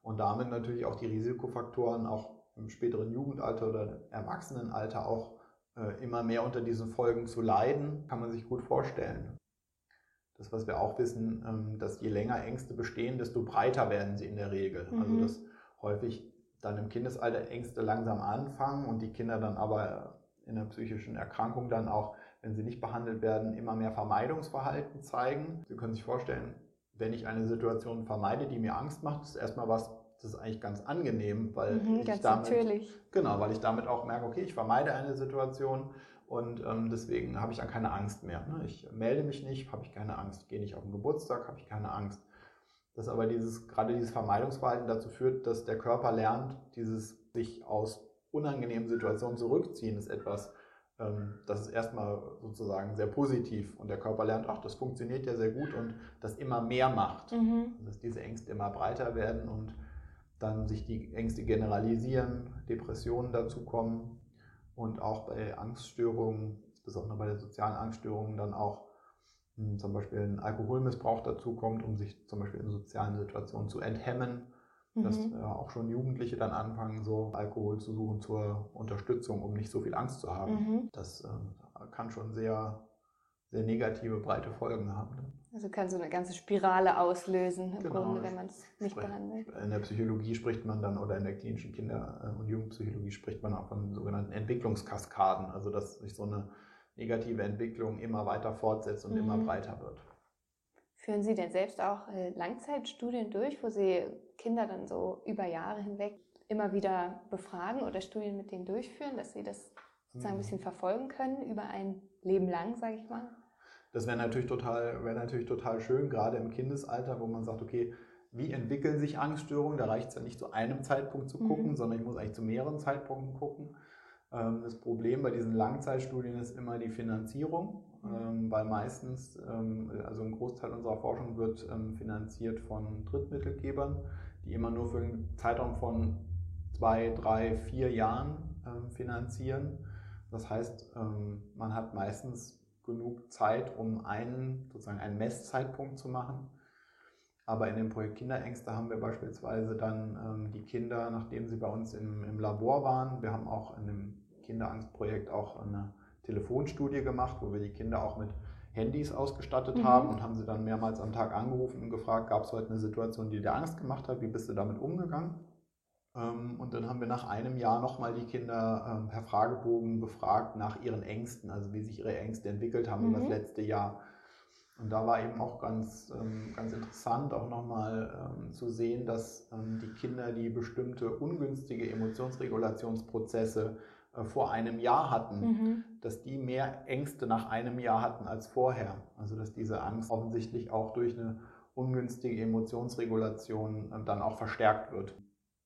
Und damit natürlich auch die Risikofaktoren auch im späteren Jugendalter oder Erwachsenenalter auch immer mehr unter diesen Folgen zu leiden, kann man sich gut vorstellen. Das, was wir auch wissen, ähm, dass je länger Ängste bestehen, desto breiter werden sie in der Regel. Also, mhm. Also dass häufig dann im Kindesalter Ängste langsam anfangen und die Kinder dann aber in der psychischen Erkrankung dann auch, wenn sie nicht behandelt werden, immer mehr Vermeidungsverhalten zeigen. Sie können sich vorstellen, wenn ich eine Situation vermeide, die mir Angst macht, ist erstmal was, das ist eigentlich ganz angenehm, weil mhm, ich damit, natürlich. genau, weil ich damit auch merke, okay, ich vermeide eine Situation und ähm, deswegen habe ich dann keine Angst mehr. Ne? Ich melde mich nicht, habe ich keine Angst, gehe nicht auf den Geburtstag, habe ich keine Angst. Dass aber dieses, gerade dieses Vermeidungsverhalten dazu führt, dass der Körper lernt, dieses sich aus unangenehmen Situationen zurückziehen, ist etwas, ähm, das ist erstmal sozusagen sehr positiv und der Körper lernt, ach, das funktioniert ja sehr gut und das immer mehr macht. Mhm. Dass diese Ängste immer breiter werden und dann sich die Ängste generalisieren, Depressionen dazu kommen und auch bei Angststörungen, insbesondere bei den sozialen Angststörungen, dann auch mh, hm, zum Beispiel ein Alkoholmissbrauch dazu kommt, um sich zum Beispiel in sozialen Situationen zu enthemmen. Mhm. Dass äh, auch schon Jugendliche dann anfangen, so Alkohol zu suchen zur Unterstützung, um nicht so viel Angst zu haben. Mhm. Das äh, kann schon sehr, sehr negative, breite Folgen haben. Also kann so eine ganze Spirale auslösen, im genau. Grunde, wenn man es nicht Sprech, behandelt. In der Psychologie spricht man dann, oder in der klinischen Kinder- und Jugendpsychologie spricht man auch von sogenannten Entwicklungskaskaden, also dass sich so eine negative Entwicklung immer weiter fortsetzt und mhm. immer breiter wird. Führen Sie denn selbst auch äh, Langzeitstudien durch, wo Sie Kinder dann so über Jahre hinweg immer wieder befragen oder Studien mit denen durchführen, dass Sie das sozusagen ein mhm. bisschen verfolgen können über ein Leben lang, sage ich mal? Das wäre natürlich total, wäre natürlich total schön, gerade im Kindesalter, wo man sagt, okay, wie entwickeln sich Angststörungen? Da reicht es ja nicht zu einem Zeitpunkt zu gucken, mhm. sondern ich muss eigentlich zu mehreren Zeitpunkten gucken. Ähm, das Problem bei diesen Langzeitstudien ist immer die Finanzierung, mhm. ähm, weil meistens, ähm, also ein Großteil unserer Forschung wird finanziert von Drittmittelgebern, die immer nur für einen Zeitraum von zwei, drei, vier Jahren finanzieren. Das heißt, man hat meistens genug Zeit, um einen, sozusagen einen Messzeitpunkt zu machen. Aber in dem Projekt Kinderängste haben wir beispielsweise dann ähm, die Kinder, nachdem sie bei uns im, im Labor waren, wir haben auch in dem Kinderangstprojekt auch eine Telefonstudie gemacht, wo wir die Kinder auch mit Handys ausgestattet mhm. haben und haben sie dann mehrmals am Tag angerufen und gefragt, gab es heute eine Situation, die dir Angst gemacht hat, wie bist du damit umgegangen? Ähm, und dann haben wir nach einem Jahr nochmal die Kinder ähm, per Fragebogen befragt nach ihren Ängsten, also wie sich ihre Ängste entwickelt haben mhm. über das letzte Jahr. Und da war eben auch ganz, ähm, ganz interessant, auch nochmal zu sehen, dass die Kinder, die bestimmte ungünstige Emotionsregulationsprozesse äh, vor einem Jahr hatten, mhm. dass die mehr Ängste nach einem Jahr hatten als vorher. Also dass diese Angst offensichtlich auch durch eine ungünstige Emotionsregulation äh, dann auch verstärkt wird.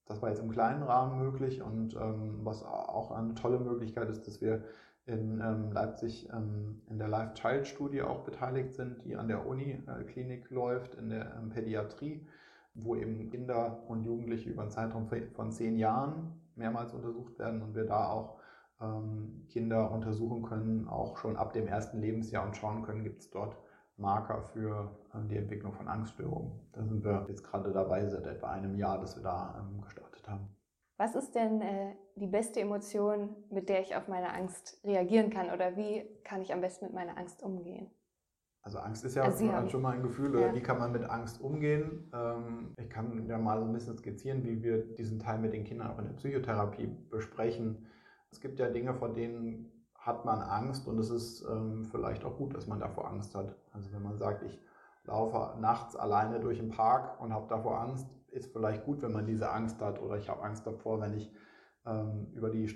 Das war jetzt im kleinen Rahmen möglich und ähm, was auch eine tolle Möglichkeit ist, dass wir in ähm, Leipzig ähm, in der Life Child Studie auch beteiligt sind, die an der Uniklinik läuft, in der ähm, Pädiatrie, wo eben Kinder und Jugendliche über einen Zeitraum von zehn Jahren mehrmals untersucht werden und wir da auch ähm, Kinder untersuchen können, auch schon ab dem ersten Lebensjahr und schauen können, gibt es dort Marker für ähm, die Entwicklung von Angststörungen. Da sind wir jetzt gerade dabei, seit etwa einem Jahr, dass wir da ähm, gestartet haben. Was ist denn äh, die beste Emotion, mit der ich auf meine Angst reagieren kann? Oder wie kann ich am besten mit meiner Angst umgehen? Also Angst ist ja also schon mal ein Gefühl, ja. wie kann man mit Angst umgehen? Ähm, ich kann ja mal so ein bisschen skizzieren, wie wir diesen Teil mit den Kindern auch in der Psychotherapie besprechen. Es gibt ja Dinge, vor denen hat man Angst und es ist ähm, vielleicht auch gut, dass man davor Angst hat. Also wenn man sagt, ich laufe nachts alleine durch den Park und habe davor Angst, ist vielleicht gut, wenn man diese Angst hat. Oder ich habe Angst davor, wenn ich ähm, über die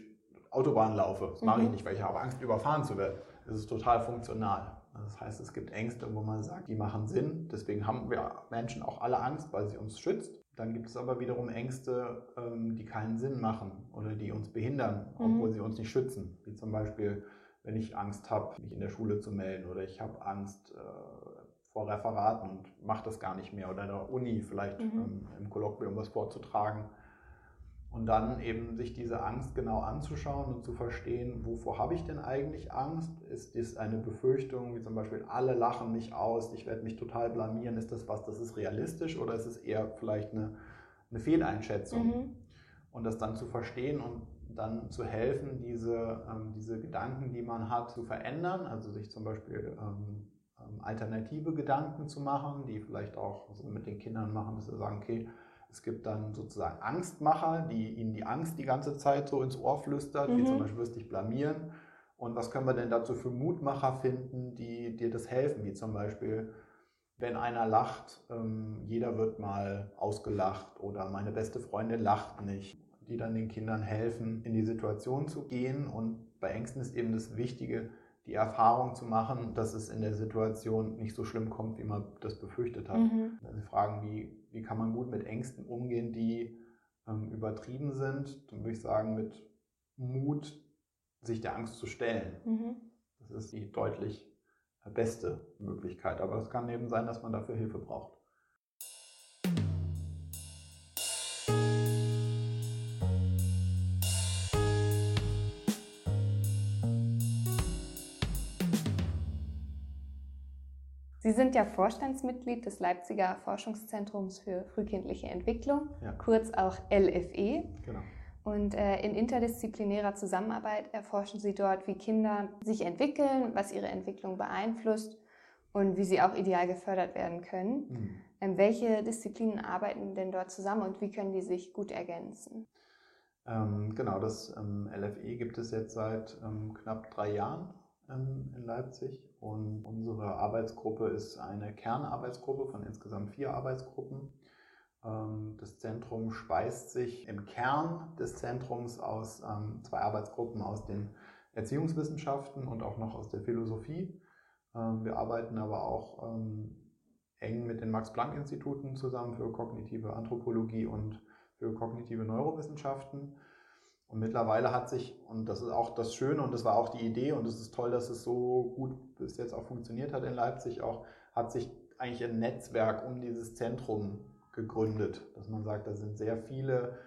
Autobahn laufe. Das mhm. mache ich mhm. nicht, weil ich habe Angst, überfahren zu werden. Das ist total funktional. Das heißt, es gibt Ängste, wo man sagt, die machen Sinn. Deswegen haben wir Menschen auch alle Angst, weil sie uns schützt. Dann gibt es aber wiederum Ängste, ähm, die keinen Sinn machen oder die uns behindern, mhm. obwohl sie uns nicht schützen. Wie zum Beispiel, wenn ich Angst habe, mich in der Schule zu melden oder ich habe Angst, äh, vor Referaten und mache das gar nicht mehr oder in der Uni vielleicht mhm. ähm, im Kolloquium was vorzutragen. Und dann eben sich diese Angst genau anzuschauen und zu verstehen, wovor habe ich denn eigentlich Angst? Ist das eine Befürchtung, wie zum Beispiel, alle lachen mich aus, ich werde mich total blamieren? Ist das was, das ist realistisch oder ist es eher vielleicht eine, eine Fehleinschätzung? Mhm. Und das dann zu verstehen und dann zu helfen, diese, ähm, diese Gedanken, die man hat, zu verändern. Also sich zum Beispiel ähm, ähm, alternative Gedanken zu machen, die vielleicht auch so mit den Kindern machen, dass sie sagen, okay, es gibt dann sozusagen Angstmacher, die ihnen die Angst die ganze Zeit so ins Ohr flüstert, mhm. wie zum Beispiel wirst dich blamieren. Und was können wir denn dazu für Mutmacher finden, die dir das helfen, wie zum Beispiel, wenn einer lacht, ähm, jeder wird mal ausgelacht oder meine beste Freundin lacht nicht, die dann den Kindern helfen, in die Situation zu gehen. Und bei Ängsten ist eben das Wichtige, die Erfahrung zu machen, dass es in der Situation nicht so schlimm kommt, wie man das befürchtet hat. Mhm. Wenn Sie fragen, wie, wie kann man gut mit Ängsten umgehen, die ähm, übertrieben sind, dann würde ich sagen, mit Mut, sich der Angst zu stellen. Mhm. Das ist die deutlich beste Möglichkeit. Aber es kann eben sein, dass man dafür Hilfe braucht. Sind ja Vorstandsmitglied des Leipziger Forschungszentrums für frühkindliche Entwicklung, ja. kurz auch LFE. Genau. Und äh, in interdisziplinärer Zusammenarbeit erforschen Sie dort, wie Kinder sich entwickeln, was ihre Entwicklung beeinflusst und wie sie auch ideal gefördert werden können. Mhm. Ähm, welche Disziplinen arbeiten denn dort zusammen und wie können die sich gut ergänzen? Ähm, genau, das ähm, LFE gibt es jetzt seit ähm, knapp drei Jahren ähm, in Leipzig und unsere Arbeitsgruppe ist eine Kernarbeitsgruppe von insgesamt vier Arbeitsgruppen. Ähm, das Zentrum speist sich im Kern des Zentrums aus ähm, zwei Arbeitsgruppen aus den Erziehungswissenschaften und auch noch aus der Philosophie. Ähm, wir arbeiten aber auch eng mit den Max-Planck-Instituten zusammen für kognitive Anthropologie und für kognitive Neurowissenschaften. Und mittlerweile hat sich, und das ist auch das Schöne und das war auch die Idee und es ist toll, dass es so gut bis jetzt auch funktioniert hat in Leipzig, auch hat sich eigentlich ein Netzwerk um dieses Zentrum gegründet, dass man sagt, da sind sehr viele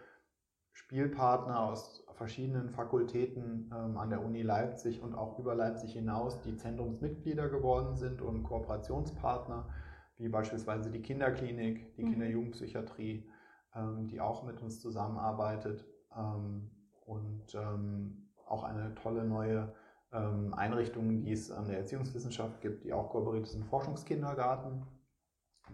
Spielpartner aus verschiedenen Fakultäten ähm, an der Uni Leipzig und auch über Leipzig hinaus, die Zentrumsmitglieder geworden sind und Kooperationspartner, wie beispielsweise die Kinderklinik, die mhm. Kinder-Jugendpsychiatrie, ähm, die auch mit uns zusammenarbeitet ähm, und ähm, auch eine tolle neue ähm, Einrichtung, die es an der Erziehungswissenschaft gibt, die auch kooperiert ist, ein Forschungskindergarten,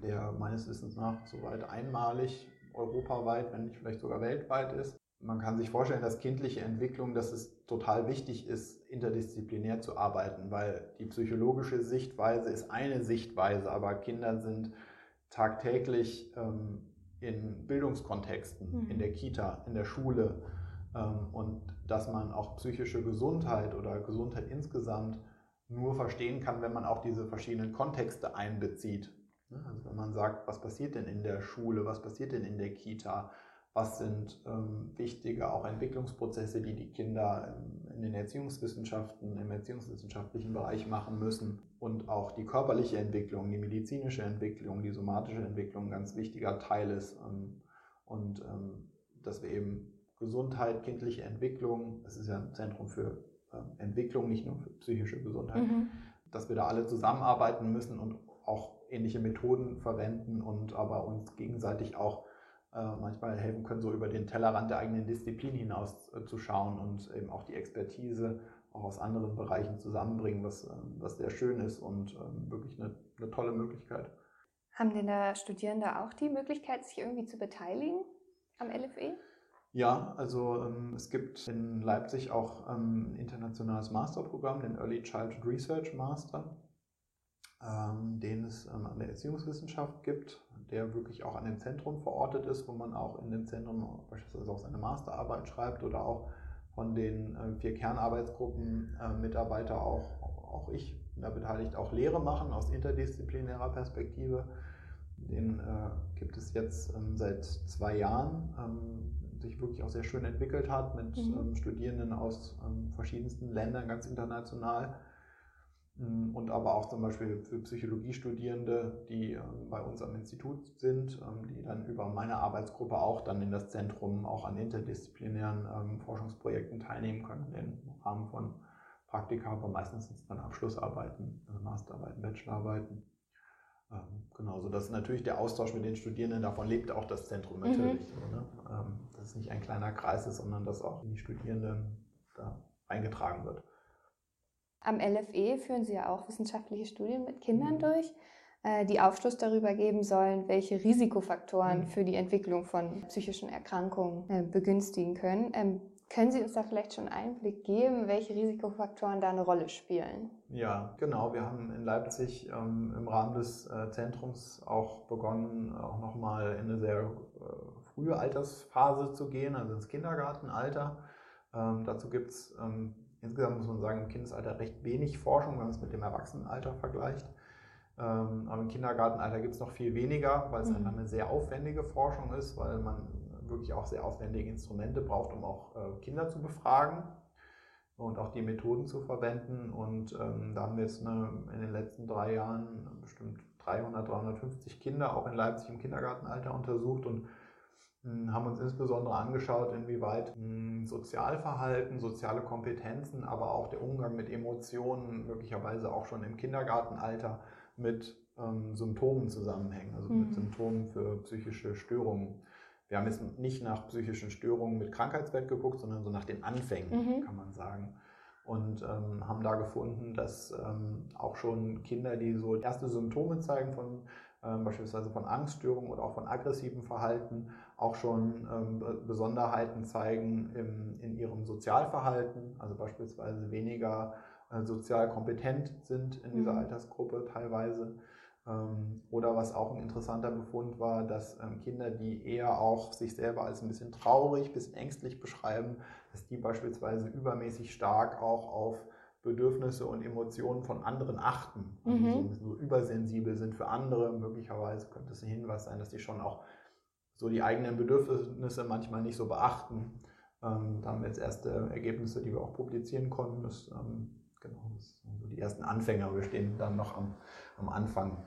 der meines Wissens nach soweit einmalig europaweit, wenn nicht vielleicht sogar weltweit ist. Man kann sich vorstellen, dass kindliche Entwicklung, dass es total wichtig ist, interdisziplinär zu arbeiten, weil die psychologische Sichtweise ist eine Sichtweise, aber Kinder sind tagtäglich ähm, in Bildungskontexten, mhm. in der Kita, in der Schule und dass man auch psychische Gesundheit oder Gesundheit insgesamt nur verstehen kann, wenn man auch diese verschiedenen Kontexte einbezieht. Also wenn man sagt, was passiert denn in der Schule, was passiert denn in der Kita, was sind ähm, wichtige auch Entwicklungsprozesse, die die Kinder ähm, in den Erziehungswissenschaften, im erziehungswissenschaftlichen Bereich machen müssen und auch die körperliche Entwicklung, die medizinische Entwicklung, die somatische Entwicklung ein ganz wichtiger Teil ist ähm, und ähm, dass wir eben Gesundheit, kindliche Entwicklung, das ist ja ein Zentrum für ähm, Entwicklung, nicht nur für psychische Gesundheit, mhm. dass wir da alle zusammenarbeiten müssen und auch ähnliche Methoden verwenden und aber uns gegenseitig auch äh, manchmal helfen können, so über den Tellerrand der eigenen Disziplin hinaus äh, zu schauen und eben auch die Expertise auch aus anderen Bereichen zusammenbringen, was, äh, was sehr schön ist und ähm, wirklich eine, eine tolle Möglichkeit. Haben denn da Studierende auch die Möglichkeit, sich irgendwie zu beteiligen am LFE? Ja, also ähm, es gibt in Leipzig auch ähm, ein internationales Masterprogramm, den Early Childhood Research Master ähm, den es ähm, an der Erziehungswissenschaft gibt, der wirklich auch an dem Zentrum verortet ist, wo man auch in dem Zentrum beispielsweise auch seine Masterarbeit schreibt oder auch von den äh, vier Kernarbeitsgruppen äh, Mitarbeiter auch, auch ich da beteiligt auch Lehre machen aus interdisziplinärer Perspektive. Den äh, gibt es jetzt ähm, seit zwei Jahren, ähm, sich wirklich auch sehr schön entwickelt hat mit mhm. ähm, Studierenden aus ähm, verschiedensten Ländern, ganz international Mm, und aber auch zum Beispiel für Psychologiestudierende, die ähm, bei uns am Institut sind, ähm, die dann über meine Arbeitsgruppe auch dann in das Zentrum auch an interdisziplinären ähm, Forschungsprojekten teilnehmen können, im Rahmen von Praktika, aber meistens sind es dann Abschlussarbeiten, also Masterarbeiten, Bachelorarbeiten. Genau, so dass natürlich der Austausch mit den Studierenden, davon lebt auch das Zentrum mhm. natürlich. Mhm. Ne? Dass es nicht ein kleiner Kreis ist, sondern dass auch die Studierenden da eingetragen wird. Am LFE führen Sie ja auch wissenschaftliche Studien mit Kindern mhm. durch, äh, die Aufschluss darüber geben sollen, welche Risikofaktoren mhm. für die Entwicklung von psychischen Erkrankungen äh, begünstigen können. Können Sie uns da vielleicht schon einen Einblick geben, welche Risikofaktoren da eine Rolle spielen? Ja, genau. Wir haben in Leipzig ähm, im Rahmen des äh, Zentrums auch begonnen, auch nochmal in eine sehr äh, frühe Altersphase zu gehen, also ins Kindergartenalter. Ähm, dazu gibt es ähm, Insgesamt muss man sagen, im Kindesalter recht wenig Forschung, wenn man es mit dem Erwachsenenalter vergleicht. Ähm, aber im Kindergartenalter gibt es noch viel weniger, weil es mhm. eine sehr aufwendige Forschung ist, weil man wirklich auch sehr aufwendige Instrumente braucht, um auch äh, Kinder zu befragen und auch die Methoden zu verwenden. Und ähm, da haben wir jetzt eine, in den letzten drei Jahren bestimmt 300, 350 Kinder auch in Leipzig im Kindergartenalter untersucht und hm, haben uns insbesondere angeschaut, inwieweit hm, Sozialverhalten, soziale Kompetenzen, aber auch der Umgang mit Emotionen möglicherweise auch schon im Kindergartenalter mit ähm, Symptomen zusammenhängen, also mhm. mit Symptomen für psychische Störungen. Wir haben jetzt nicht nach psychischen Störungen mit Krankheitswert geguckt, sondern so nach den Anfängen, mhm. kann man sagen. Und ähm, haben da gefunden, dass ähm, auch schon Kinder, die so erste Symptome zeigen von ähm, beispielsweise von Angststörungen oder auch von aggressivem Verhalten, auch schon ähm, Besonderheiten zeigen im, in ihrem Sozialverhalten, also beispielsweise weniger äh, sozial kompetent sind in dieser mhm. Altersgruppe teilweise. Ähm, oder was auch ein interessanter Befund war, dass ähm, Kinder, die eher auch sich selber als ein bisschen traurig, ein bisschen ängstlich beschreiben, dass die beispielsweise übermäßig stark auch auf Bedürfnisse und Emotionen von anderen achten. Also mhm. so so übersensibel sind für andere. Möglicherweise könnte es ein Hinweis sein, dass die schon auch so die eigenen Bedürfnisse manchmal nicht so beachten. Ähm, da haben wir jetzt erste Ergebnisse, die wir auch publizieren konnten. Das, ähm, genau, das sind so die ersten Anfänger. Wir stehen dann noch am, am Anfang.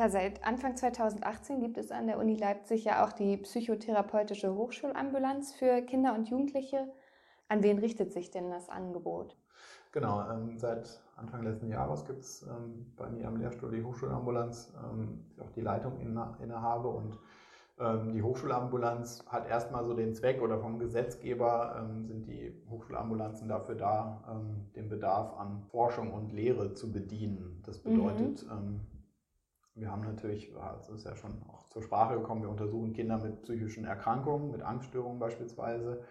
Ja, seit Anfang 2018 gibt es an der Uni Leipzig ja auch die psychotherapeutische Hochschulambulanz für Kinder und Jugendliche. An wen richtet sich denn das Angebot? Genau, ähm, seit Anfang letzten Jahres gibt es ähm, bei mir am Lehrstuhl die Hochschulambulanz, ähm, die auch die Leitung inne, innehabe. Und ähm, die Hochschulambulanz hat erstmal so den Zweck oder vom Gesetzgeber ähm, sind die Hochschulambulanzen dafür da, ähm, den Bedarf an Forschung und Lehre zu bedienen. Das bedeutet, mhm. Wir haben natürlich, das ist ja schon auch zur Sprache gekommen, wir untersuchen Kinder mit psychischen Erkrankungen, mit Angststörungen beispielsweise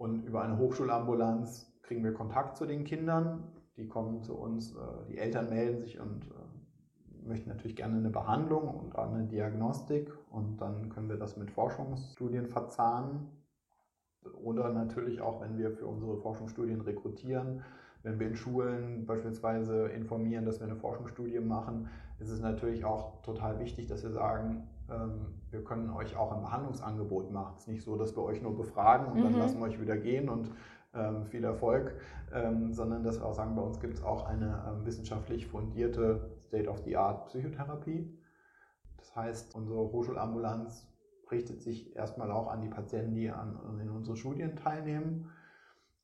und über eine Hochschulambulanz kriegen wir Kontakt zu den Kindern. Die kommen zu uns, äh, die Eltern melden sich und äh, möchten natürlich gerne eine Behandlung und eine Diagnostik. Und dann können wir das mit Forschungsstudien verzahnen. Oder natürlich auch, wenn wir für unsere Forschungsstudien rekrutieren, wenn wir in Schulen beispielsweise informieren, dass wir eine Forschungsstudie machen, ist es natürlich auch total wichtig, dass wir sagen, ähm, wir können euch auch ein Behandlungsangebot machen. Es ist nicht so, dass wir euch nur befragen und mhm. dann lassen wir euch wieder gehen und ähm, viel Erfolg, ähm, sondern dass wir auch sagen, bei uns gibt es auch eine wissenschaftlich fundierte State-of-the-Art Psychotherapie. Das heißt, unsere Hochschulambulanz richtet sich erstmal auch an die Patienten, die an, in unseren Studien teilnehmen.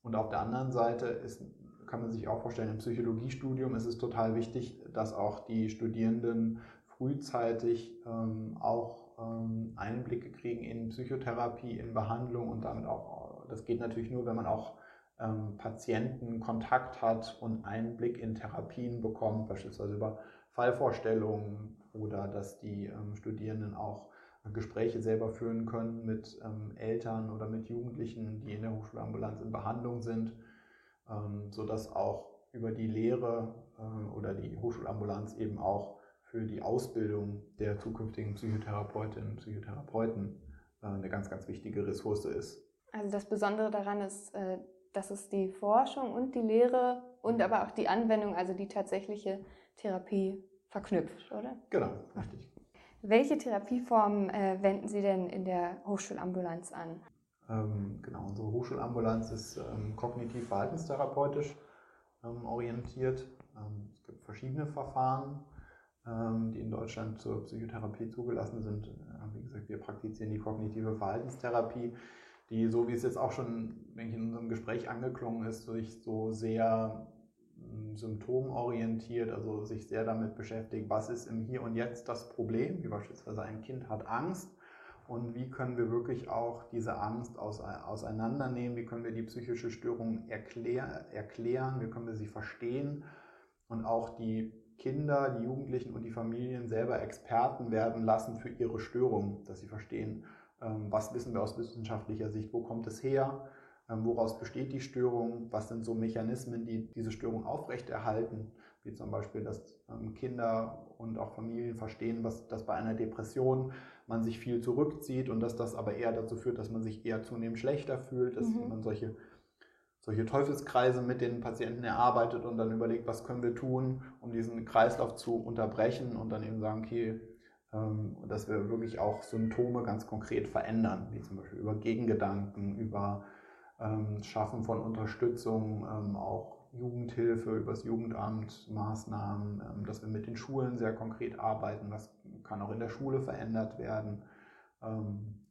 Und auf der anderen Seite ist, kann man sich auch vorstellen, im Psychologiestudium ist es total wichtig, dass auch die Studierenden frühzeitig ähm, auch ähm, Einblicke kriegen in Psychotherapie, in Behandlung und damit auch, das geht natürlich nur, wenn man auch ähm, Patienten Kontakt hat und Einblick in Therapien bekommt, beispielsweise über Fallvorstellungen oder dass die ähm, Studierenden auch Gespräche selber führen können mit ähm, Eltern oder mit Jugendlichen, die in der Hochschulambulanz in Behandlung sind, ähm, sodass auch über die Lehre äh, oder die Hochschulambulanz eben auch für die Ausbildung der zukünftigen Psychotherapeutinnen und Psychotherapeuten äh, eine ganz, ganz wichtige Ressource ist. Also das Besondere daran ist, äh, dass es die Forschung und die Lehre und aber auch die Anwendung, also die tatsächliche Therapie verknüpft, oder? Genau, richtig. Welche Therapieformen äh, wenden Sie denn in der Hochschulambulanz an? Ähm, genau, unsere Hochschulambulanz ist ähm, kognitiv-verhaltenstherapeutisch ähm, orientiert. Ähm, es gibt verschiedene Verfahren ähm, die in Deutschland zur Psychotherapie zugelassen sind. Äh, wie gesagt, wir praktizieren die kognitive Verhaltenstherapie, die, so wie es jetzt auch schon denke ich, in unserem Gespräch angeklungen ist, sich so sehr hm, symptomorientiert, also sich sehr damit beschäftigt, was ist im Hier und Jetzt das Problem, wie beispielsweise ein Kind hat Angst und wie können wir wirklich auch diese Angst auseinandernehmen, wie können wir die psychische Störung erklär, erklären, wie können wir sie verstehen? Und auch die Kinder, die Jugendlichen und die Familien selber Experten werden lassen für ihre Störung, dass sie verstehen, ähm, was wissen wir aus wissenschaftlicher Sicht, wo kommt es her, ähm, woraus besteht die Störung, was sind so Mechanismen, die diese Störung aufrechterhalten, wie zum Beispiel, dass ähm, Kinder und auch Familien verstehen, was, dass bei einer Depression man sich viel zurückzieht und dass das aber eher dazu führt, dass man sich eher zunehmend schlechter fühlt, dass mhm. man solche solche Teufelskreise mit den Patienten erarbeitet und dann überlegt, was können wir tun, um diesen Kreislauf zu unterbrechen und dann eben sagen, okay, ähm, dass wir wirklich auch Symptome ganz konkret verändern, wie zum Beispiel über Gegengedanken, über ähm, Schaffen von Unterstützung, ähm, auch Jugendhilfe, übers Jugendamt, Maßnahmen, dass wir mit den Schulen sehr konkret arbeiten, was kann auch in der Schule verändert werden.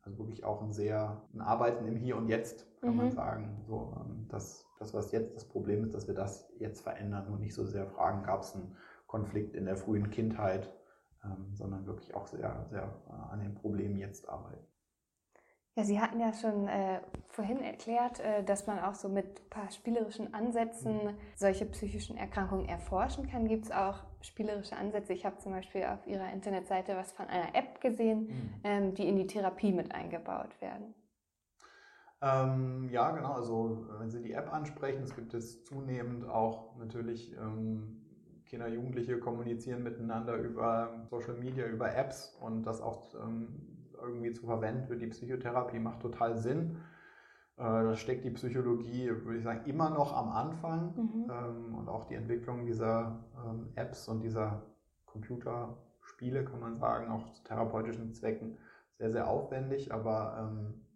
Also wirklich auch ein sehr ein Arbeiten im Hier und Jetzt, kann mhm. man sagen. So, ähm, das, das, was jetzt das Problem ist, dass wir das jetzt verändern und nicht so sehr fragen, gab es einen Konflikt in der frühen Kindheit, ähm, sondern wirklich auch sehr, sehr äh, an den Problemen jetzt arbeiten. Ja, Sie hatten ja schon äh, vorhin erklärt, äh, dass man auch so mit ein paar spielerischen Ansätzen mhm. solche psychischen Erkrankungen erforschen kann. Gibt es auch spielerische Ansätze? Ich habe zum Beispiel auf Ihrer Internetseite was von einer App gesehen, mhm. ähm, die in die Therapie mit eingebaut werden. Ähm, ja, genau. Also wenn Sie die App ansprechen, es gibt jetzt zunehmend auch natürlich ähm, Kinder, Jugendliche kommunizieren miteinander über Social Media, über Apps und das auch ähm, irgendwie zu verwenden für die Psychotherapie macht total Sinn. Äh, da steckt die Psychologie, würde ich sagen, immer noch am Anfang mhm. ähm, und auch die Entwicklung dieser ähm, Apps und dieser Computerspiele, kann man sagen, auch zu therapeutischen Zwecken sehr, sehr aufwendig, aber ähm,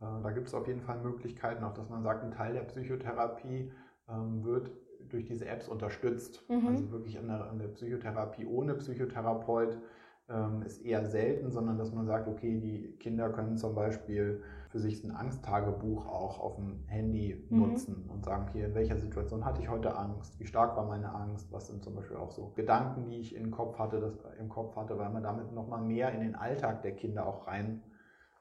äh, da gibt es auf jeden Fall Möglichkeiten, auch dass man sagt, ein Teil der Psychotherapie ähm, wird durch diese Apps unterstützt. Mhm. Also wirklich an der, an der, Psychotherapie ohne Psychotherapeut ist eher selten, sondern dass man sagt, okay, die Kinder können zum Beispiel für sich ein Angsttagebuch auch auf dem Handy mhm. nutzen und sagen, hier, in welcher Situation hatte ich heute Angst? Wie stark war meine Angst? Was sind zum Beispiel auch so Gedanken, die ich im Kopf hatte, das, im Kopf hatte, weil man damit nochmal mehr in den Alltag der Kinder auch rein,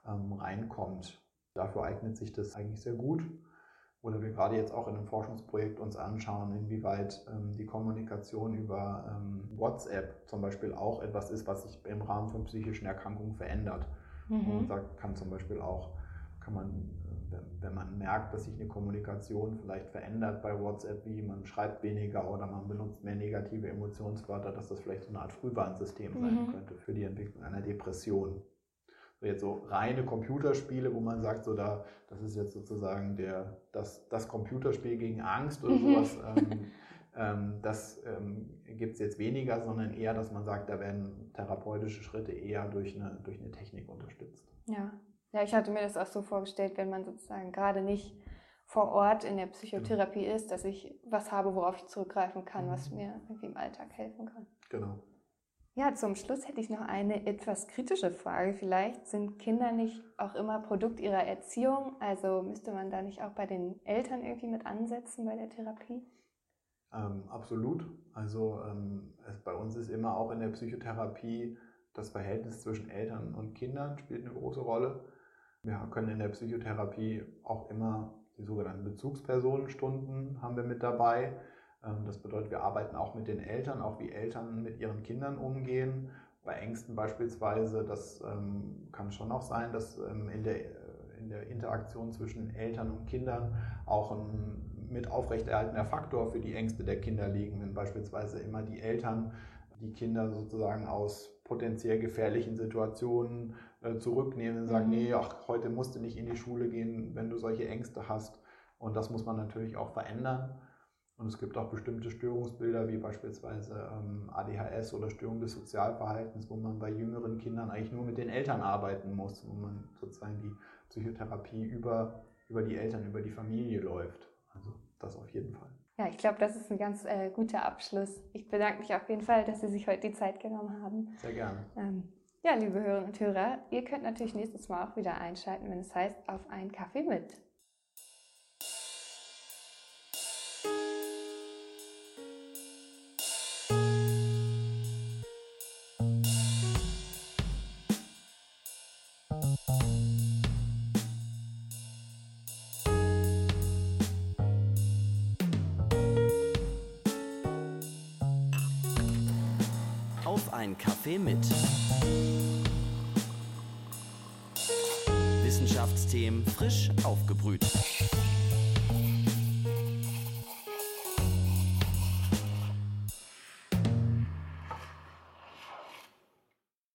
ähm, reinkommt. Dafür eignet sich das eigentlich sehr gut. Oder wir gerade jetzt auch in einem Forschungsprojekt uns anschauen, inwieweit ähm, die Kommunikation über ähm, WhatsApp zum Beispiel auch etwas ist, was sich im Rahmen von psychischen Erkrankungen verändert. Mhm. Und da kann zum Beispiel auch kann man, äh, wenn man merkt, dass sich eine Kommunikation vielleicht verändert bei WhatsApp, wie man schreibt weniger oder man benutzt mehr negative Emotionswörter, dass das vielleicht so eine Art Frühwarnsystem sein mhm. könnte für die Entwicklung einer Depression. So jetzt so reine Computerspiele, wo man sagt, so da, das ist jetzt sozusagen der, das, das Computerspiel gegen Angst oder mhm. sowas. Ähm, ähm, das ähm, gibt es jetzt weniger, sondern eher, dass man sagt, da werden therapeutische Schritte eher durch eine, durch eine Technik unterstützt. Ja, ja, ich hatte mir das auch so vorgestellt, wenn man sozusagen gerade nicht vor Ort in der Psychotherapie genau. ist, dass ich was habe, worauf ich zurückgreifen kann, mhm. was mir irgendwie im Alltag helfen kann. Genau. Ja, zum Schluss hätte ich noch eine etwas kritische Frage. Vielleicht sind Kinder nicht auch immer Produkt ihrer Erziehung, also müsste man da nicht auch bei den Eltern irgendwie mit ansetzen bei der Therapie? Ähm, absolut. Also ähm, es, bei uns ist immer auch in der Psychotherapie das Verhältnis zwischen Eltern und Kindern spielt eine große Rolle. Wir können in der Psychotherapie auch immer die sogenannten Bezugspersonenstunden haben wir mit dabei. Ähm, das bedeutet, wir arbeiten auch mit den Eltern, auch wie Eltern mit ihren Kindern umgehen. Bei Ängsten beispielsweise, das ähm, kann schon auch sein, dass ähm, in der, in der Interaktion zwischen Eltern und Kindern auch ein mit aufrechterhaltener Faktor für die Ängste der Kinder liegen, wenn beispielsweise immer die Eltern die Kinder sozusagen aus potenziell gefährlichen Situationen äh, zurücknehmen und sagen, mhm. nee, ach, heute musst du nicht in die Schule gehen, wenn du solche Ängste hast. Und das muss man natürlich auch verändern. Und es gibt auch bestimmte Störungsbilder, wie beispielsweise ähm, ADHS oder Störung des Sozialverhaltens, wo man bei jüngeren Kindern eigentlich nur mit den Eltern arbeiten muss, wo man sozusagen die Psychotherapie über, über die Eltern, über die Familie läuft. Also das auf jeden Fall. Ja, ich glaube, das ist ein ganz äh, guter Abschluss. Ich bedanke mich auf jeden Fall, dass Sie sich heute die Zeit genommen haben. Sehr gerne. Ähm, ja, liebe Hörerinnen und Hörer, ihr könnt natürlich nächstes Mal auch wieder einschalten, wenn es heißt, auf einen Kaffee mit.